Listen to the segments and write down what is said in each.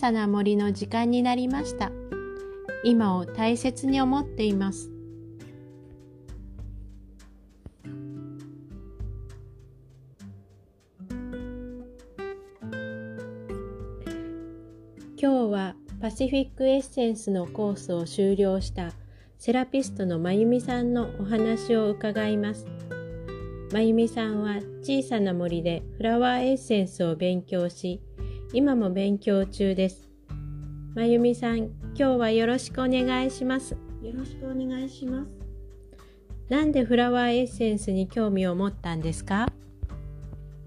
さな森の時間になりました今を大切に思っています今日はパシフィックエッセンスのコースを修了したセラピストのまゆみさんのお話を伺います。まゆみさんは小さな森でフラワーエッセンスを勉強し、今も勉強中です。まゆみさん、今日はよろしくお願いします。よろしくお願いします。なんでフラワーエッセンスに興味を持ったんですか？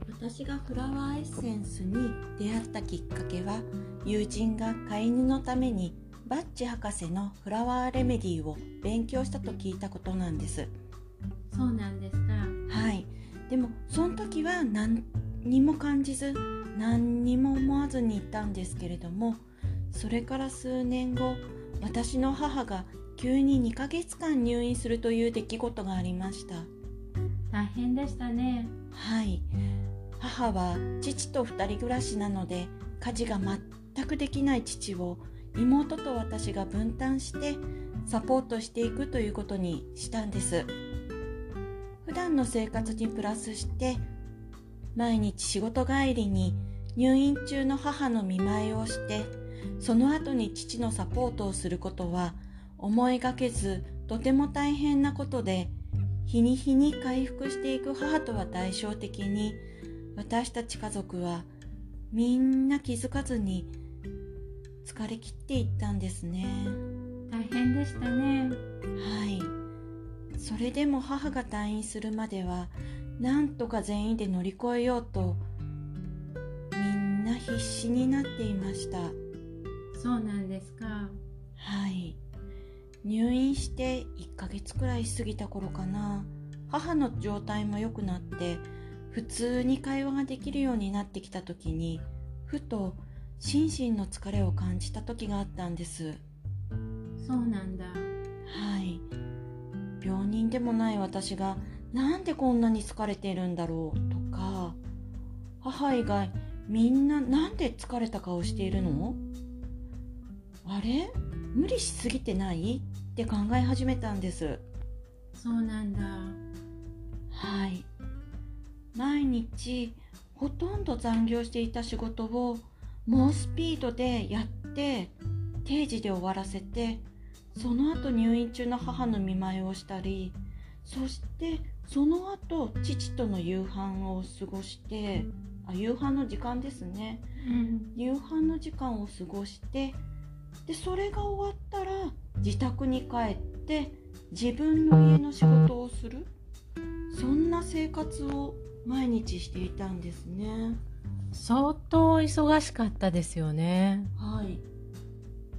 私がフラワーエッセンスに出会ったきっかけは友人が飼い犬のためにバッチ博士のフラワーレメディーを勉強したと聞いたことなんですそうなんですかはいでもその時は何にも感じず何にも思わずにいたんですけれどもそれから数年後私の母が急に2ヶ月間入院するという出来事がありました。大変でしたね。はい。母は父と2人暮らしなので家事が全くできない父を妹と私が分担してサポートしていくということにしたんです。普段の生活にプラスして毎日仕事帰りに入院中の母の見舞いをしてその後に父のサポートをすることは思いがけずとても大変なことで日に日に回復していく母とは対照的に私たち家族はみんな気づかずに疲れ切っていったんですね。大変でしたね。はい。それでも母が退院するまではなんとか全員で乗り越えようと死になっていました。そうなんですか。はい。入院して1ヶ月くらい過ぎた頃かな。母の状態も良くなって普通に会話ができるようになってきた時にふと心身の疲れを感じた時があったんです。そうなんだ。はい。病人でもない私がなんでこんなに疲れているんだろうとか母以外みんななんで疲れた顔しているの？あれ？無理しすぎてない？って考え始めたんです。そうなんだ。はい。毎日ほとんど残業していた仕事を猛スピードでやって定時で終わらせてその後入院中の母の見舞いをしたりそしてその後父との夕飯を過ごしてあ夕飯の時間ですね、うん、夕飯の時間を過ごしてでそれが終わったら自宅に帰って自分の家の仕事をする。そんな生活を毎日していたんですね。相当忙しかったですよね。はい。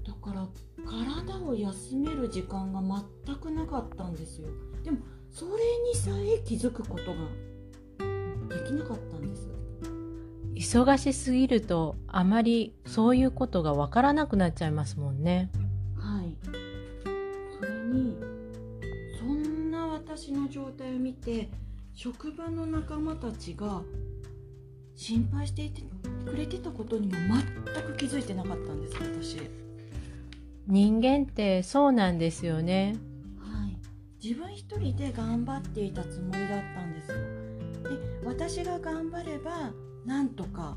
だから体を休める時間が全くなかったんですよ。でもそれにさえ気づくことができなかったんです忙しすぎるとあまりそういうことがわからなくなっちゃいますもんね。はい。それにそんな私の状態を見て職場の仲間たちが心配していてくれてたことにも全く気づいてなかったんです私人間ってそうなんですよね。はい。自分一人で頑張っていたつもりだったんですよ。で私が頑張ればなんとか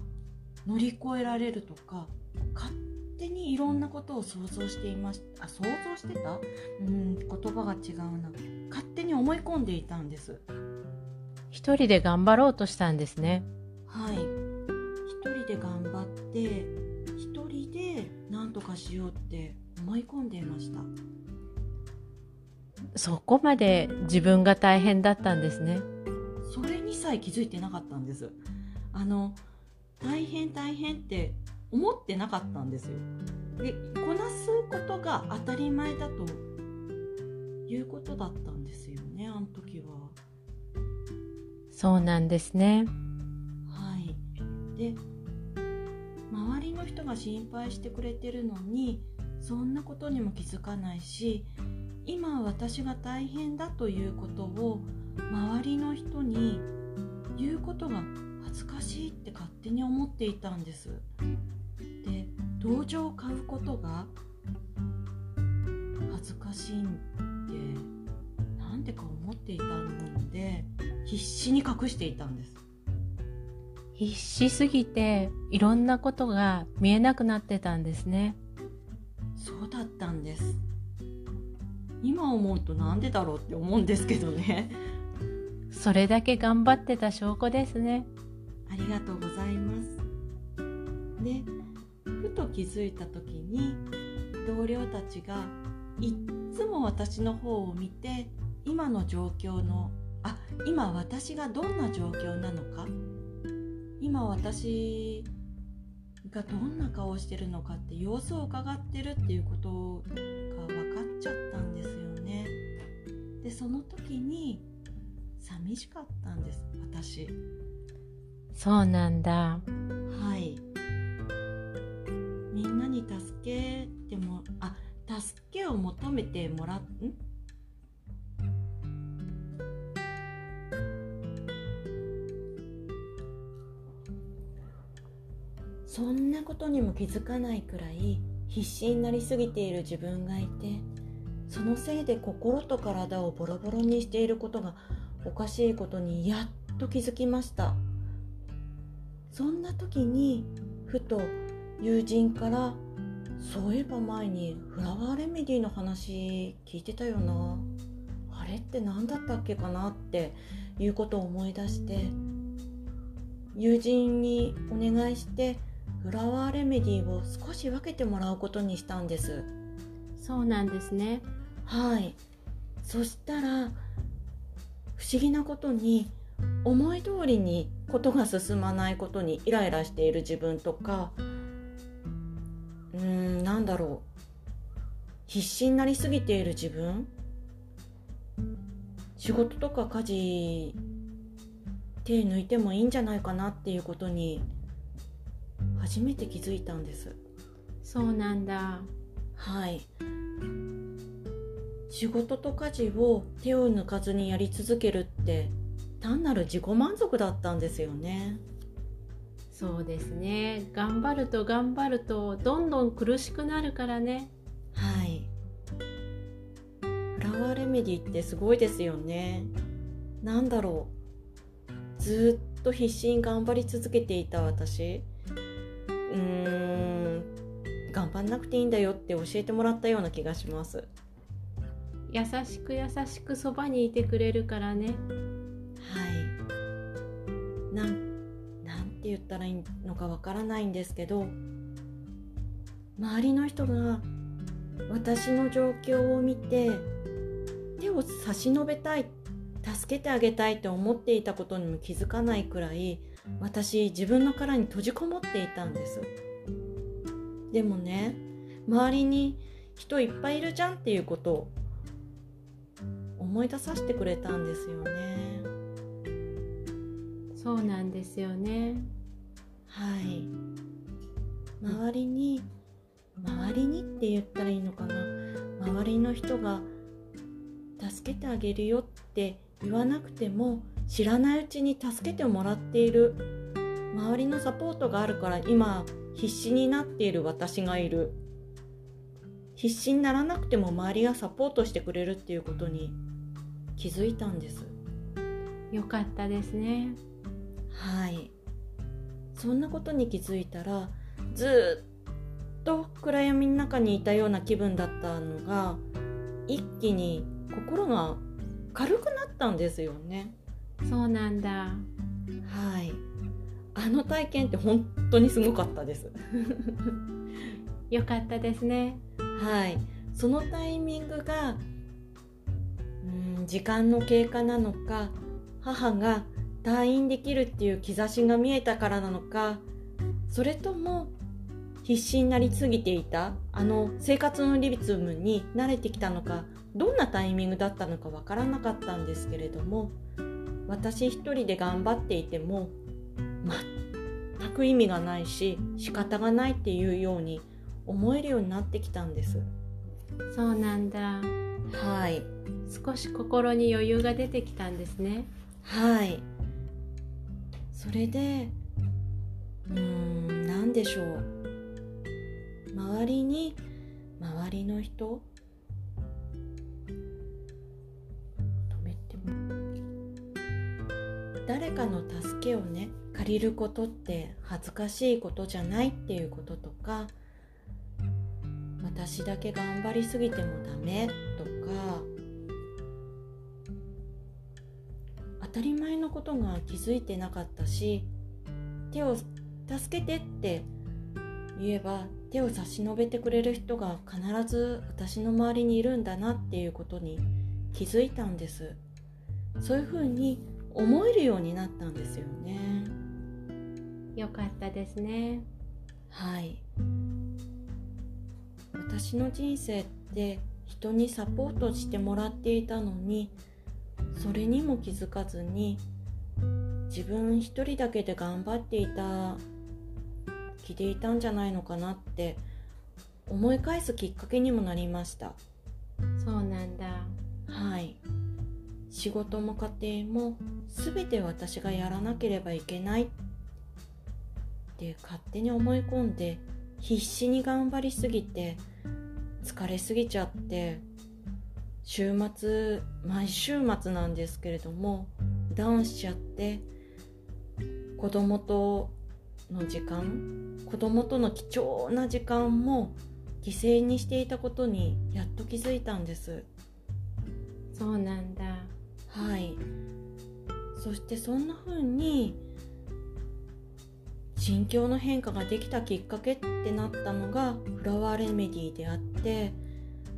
乗り越えられるとか勝手にいろんなことを想像していましたあ想像してた？うん言葉が違うな。勝手に思い込んでいたんです。一人で頑張ろうとしたんですね。はい。一人で頑張って一人で何とかしようって思い込んでいました。そこまで自分が大変だったんですね。それにさえ気づいてなかったんですあの大変大変って思ってなかったんですよ。でこなすことが当たり前だということだったんですよねあの時は。そうなんですね。はい。で周りの人が心配してくれてるのにそんなことにも気づかないし今私が大変だということを周りの人に言うことが恥ずかしいって勝手に思っていたんです。で同情を買うことが恥ずかしいってなんでか思っていたので必死に隠していたんです。必死すぎていろんなことが見えなくなってたんですね。そうだったんです。今思うとなんでだろうって思うんですけどね。それだけ頑張ってた証拠ですねありがとうございます。でふと気づいた時に同僚たちがいっつも私の方を見て今の状況のあ今私がどんな状況なのか今私がどんな顔をしてるのかって様子を伺ってるっていうことが分かっちゃったんですよね。でその時に寂しかったんです私。そうなんだ。はい。みんなに助けてもあ助けを求めてもらん？そんなことにも気づかないくらい必死になりすぎている自分がいてそのせいで心と体をボロボロにしていることがおかしいことにやっと気づきました。そんな時にふと友人から「そういえば前にフラワーレメディの話聞いてたよな。あれって何だったっけかな?」っていうことを思い出して友人にお願いしてフラワーレメディを少し分けてもらうことにしたんです。そうなんですね。はい。そしたら不思議なことに思い通りにことが進まないことにイライラしている自分とかうーんなんだろう。必死になりすぎている自分。仕事とか家事手抜いてもいいんじゃないかなっていうことに初めて気づいたんです。そうなんだ。はい。仕事と家事を手を抜かずにやり続けるって単なる自己満足だったんですよね。そうですね。頑張ると頑張るとどんどん苦しくなるからね。はい。フラワーレメディってすごいですよね。なんだろう。ずっと必死に頑張り続けていた私。うーん。頑張んなくていいんだよって教えてもらったような気がします。優しく優しくそばにいてくれるからね。はいなんなんて言ったらいいのかわからないんですけど周りの人が私の状況を見て手を差し伸べたい助けてあげたいと思っていたことにも気づかないくらい私自分の殻に閉じこもっていたんですでもね周りに人いっぱいいるじゃんっていうことを思い出させてくれたんですよね。そうなんですよね。はい。周りに周りにって言ったらいいのかな。周りの人が助けてあげるよって言わなくても知らないうちに助けてもらっている。周りのサポートがあるから今必死になっている私がいる。必死にならなくても周りがサポートしてくれるっていうことに気づいたんです。よかったですねはい。そんなことに気づいたらずっと暗闇の中にいたような気分だったのが一気に心が軽くなったんですよね。そうなんだ。はい。あの体験って本当にすごかったです。よかったですね。はい。そのタイミングがうん時間の経過なのか母が退院できるっていう兆しが見えたからなのかそれとも必死になりすぎていたあの生活のリズムに慣れてきたのかどんなタイミングだったのかわからなかったんですけれども私一人で頑張っていても全く意味がないし仕方がないっていうように思えるようになってきたんです。そうなんだ。はい。少し心に余裕が出てきたんですね。はいそれでうーん何でしょう。周りに周りの人止めても誰かの助けをね借りることって恥ずかしいことじゃないっていうこととか私だけ頑張りすぎてもダメとかたり前のことが気づいてなかったし手を助けてって言えば手を差し伸べてくれる人が必ず私の周りにいるんだなっていうことに気づいたんです。そういうふうに思えるようになったんですよね。よかったですね。はい。私の人生って人にサポートしてもらっていたのにそれにも気づかずに自分一人だけで頑張っていた気でいたんじゃないのかなって思い返すきっかけにもなりました。そうなんだ。はい。仕事も家庭も全て私がやらなければいけないって勝手に思い込んで必死に頑張りすぎて疲れすぎちゃって週末毎週末なんですけれどもダウンしちゃって子供との時間子供との貴重な時間も犠牲にしていたことにやっと気づいたんです。そうなんだ。はい。そしてそんな風に心境の変化ができたきっかけってなったのがフラワーレメディーであって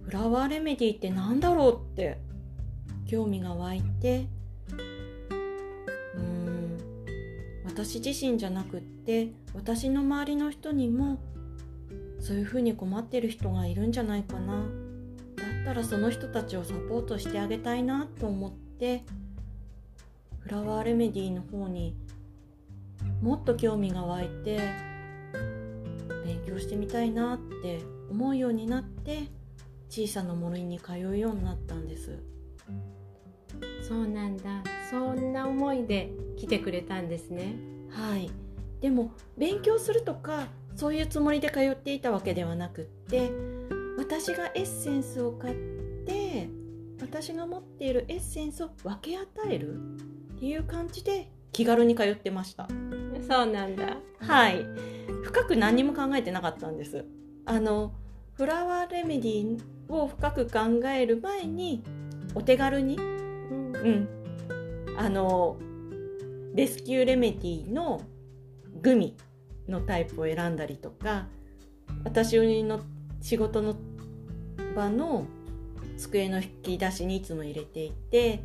フラワーレメディーって何だろうって興味が湧いてうん私自身じゃなくって私の周りの人にもそういうふうに困ってる人がいるんじゃないかな。だったらその人たちをサポートしてあげたいなと思ってフラワーレメディーの方にもっと興味が湧いて勉強してみたいなって思うようになって小さな森に通うようになったんです。そうなんだ。そんな思いで来てくれたんですね。はい。でも勉強するとかそういうつもりで通っていたわけではなくって私がエッセンスを買って私が持っているエッセンスを分け与えるっていう感じで気軽に通ってました。そうなんだ。はい。深く何にも考えてなかったんです。あのフラワーレメディーを深く考える前にお手軽にうん。うん。あのレスキューレメディーのグミのタイプを選んだりとか私の仕事の場の机の引き出しにいつも入れていて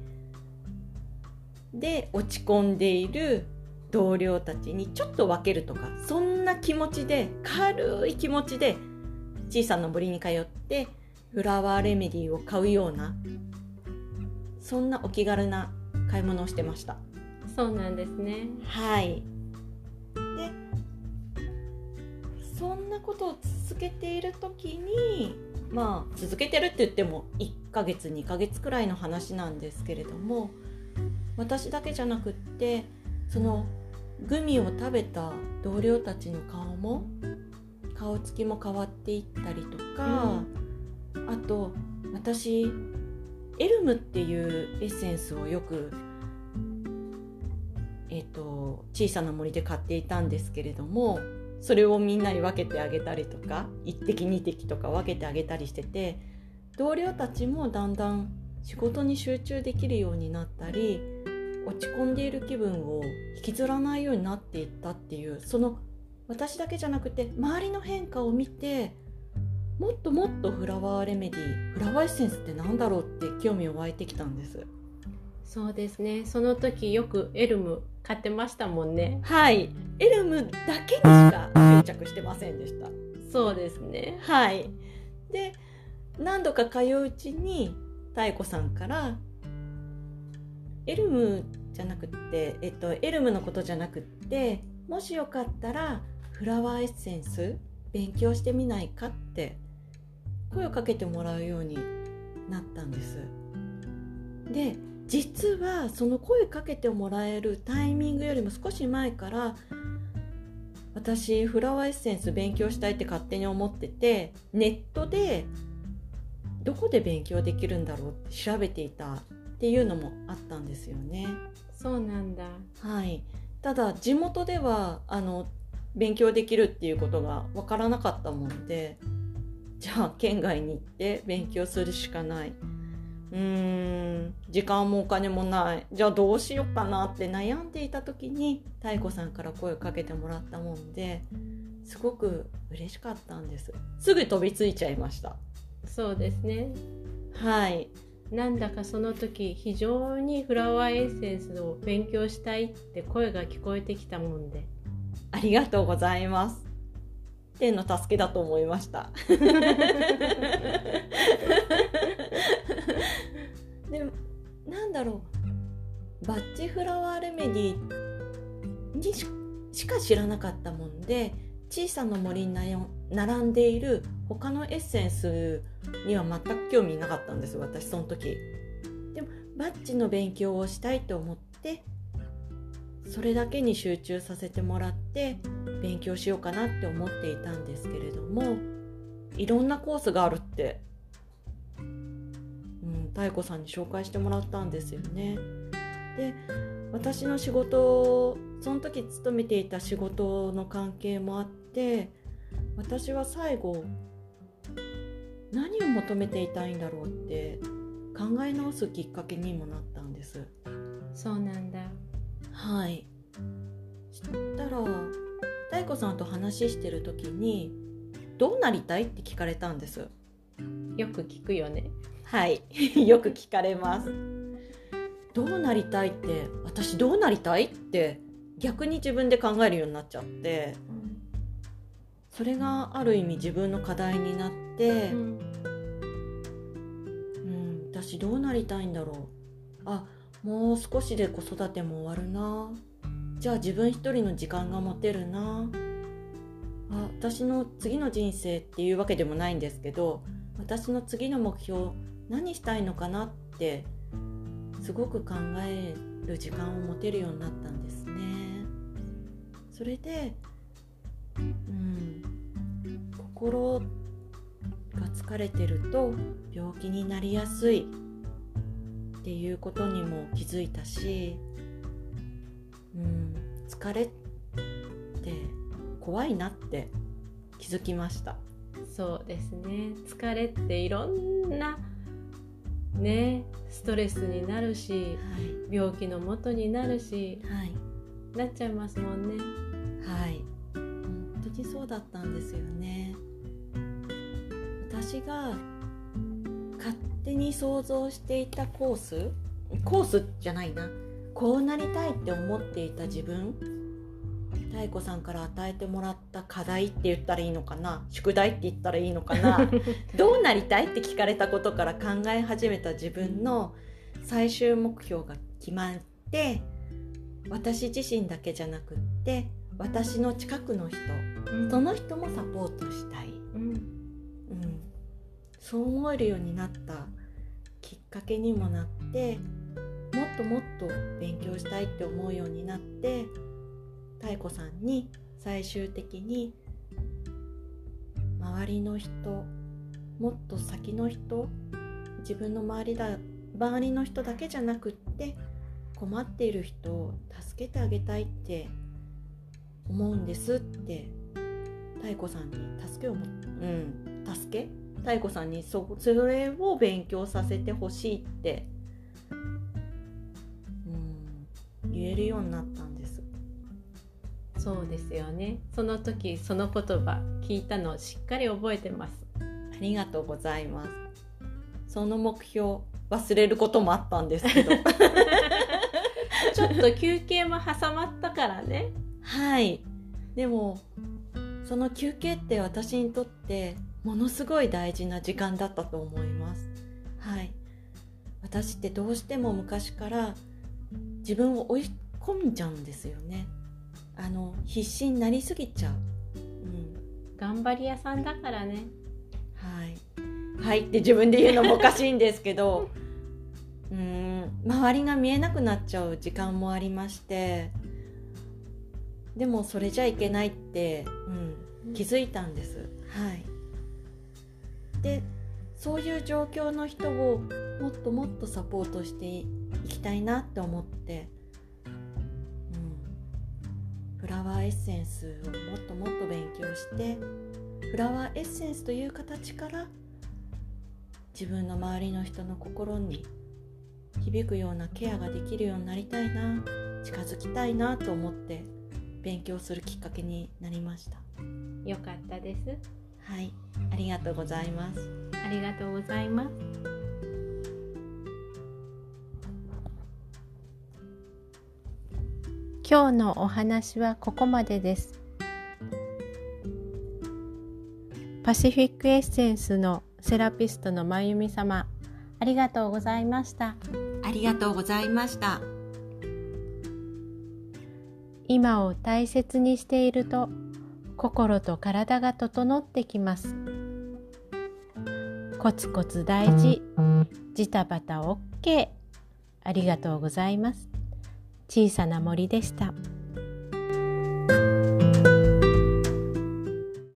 で落ち込んでいる同僚たちにちょっと分けるとかそんな気持ちで軽い気持ちで小さな森に通ってフラワーレメディーを買うようなそんなお気軽な買い物をしてました。そうなんですね。はい。でそんなことを続けている時にまあ続けてるって言っても1ヶ月2ヶ月くらいの話なんですけれども私だけじゃなくってそのグミを食べた同僚たちの顔も顔つきも変わっていったりとか、あと私エルムっていうエッセンスをよくえっ、と小さな森で買っていたんですけれどもそれをみんなに分けてあげたりとか1滴2滴とか分けてあげたりしてて同僚たちもだんだん仕事に集中できるようになったり落ち込んでいる気分を引きずらないようになっていったっていうその私だけじゃなくて周りの変化を見てもっともっとフラワーレメディーフラワーエッセンスってなんだろうって興味を湧いてきたんです。そうですね。その時よくエルム買ってましたもんね。はい。エルムだけにしか執着してませんでした。そうですね。はい。で何度か通ううちに妙子さんからエルムじゃなくって、えっと、エルムのことじゃなくってもしよかったらフラワーエッセンス勉強してみないかって声をかけてもらうようになったんです。で実はその声かけてもらえるタイミングよりも少し前から私フラワーエッセンス勉強したいって勝手に思っててネットでどこで勉強できるんだろうって調べていたっていうのもあったんですよね。そうなんだ。はい、ただ地元ではあの勉強できるっていうことが分からなかったもんでじゃあ県外に行って勉強するしかない。うーん時間もお金もない。じゃあどうしようかなって悩んでいた時に妙子さんから声をかけてもらったもんですごく嬉しかったんです。すぐ飛びついちゃいました。そうですね。はい。なんだかその時非常にフラワーエッセンスを勉強したいって声が聞こえてきたもんで。ありがとうございます天の助けだと思いました。でもなんだろう。バッチフラワーレメディにししか知らなかったもんで小さな森に並んでいる他のエッセンスには全く興味なかったんです私その時。でもバッチの勉強をしたいと思ってそれだけに集中させてもらって勉強しようかなって思っていたんですけれどもいろんなコースがあるって、うん、妙子さんに紹介してもらったんですよね。で私の仕事その時勤めていた仕事の関係もあって私は最後何を求めていたいんだろうって考え直すきっかけにもなったんです。そうなんだはい。そしたら、妙子さんと話してる時に、どうなりたいって聞かれたんです？よく聞くよねはい。よく聞かれます。どうなりたいって、私どうなりたいって、逆に自分で考えるようになっちゃって、それがある意味自分の課題になって、うんうん、私どうなりたいんだろうあもう少しで子育ても終わるなじゃあ自分一人の時間が持てるな。あ私の次の人生っていうわけでもないんですけど私の次の目標何したいのかなってすごく考える時間を持てるようになったんですね。それでうん心が疲れてると病気になりやすいっていうことにも気づいたし、疲れって怖いなって気づきました。そうですね。疲れっていろんなねストレスになるしはい、病気のもとになるしはい、なっちゃいますもんね。はい、本当にそうだったんですよね。私が勝手に想像していたコースコースじゃないなこうなりたいって思っていた自分妙子さんから与えてもらった課題って言ったらいいのかな宿題って言ったらいいのかな どうなりたいって聞かれたことから考え始めた自分の最終目標が決まって私自身だけじゃなくって私の近くの人うん。その人もサポートしたい、うん。うん、そう思えるようになったきっかけにもなってもっともっと勉強したいって思うようになって妙子さんに最終的に周りの人もっと先の人自分の周りだ周りの人だけじゃなくって困っている人を助けてあげたいって思うんですって妙子さんに助けをもうん助け？妙子さんにそそれを勉強させてほしいって言えるようになったんです。そうですよね。その時その言葉聞いたのをしっかり覚えてます。ありがとうございます。その目標忘れることもあったんですけど。ちょっと休憩も挟まったからね。はい。でもその休憩って私にとってものすごい大事な時間だったと思います。はい。私ってどうしても昔から自分を追い込んじゃうんですよね。あの必死になりすぎちゃう、うん、頑張り屋さんだからね。はい。はいって自分で言うのもおかしいんですけど。うーん。周りが見えなくなっちゃう時間もありまして。でもそれじゃいけないって、うん、気づいたんです。はい、でそういう状況の人をもっともっとサポートしていきたいなって思って、うん、フラワーエッセンスをもっともっと勉強してフラワーエッセンスという形から自分の周りの人の心に響くようなケアができるようになりたいな近づきたいなと思って勉強するきっかけになりました。よかったです。はい。ありがとうございます。ありがとうございます。今日のお話はここまでです。パシフィックエッセンスのセラピストのまゆみ様ありがとうございました。ありがとうございました。今を大切にしていると心と体が整ってきます。コツコツ大事。ジタバタ OK ありがとうございます。小さな森でした。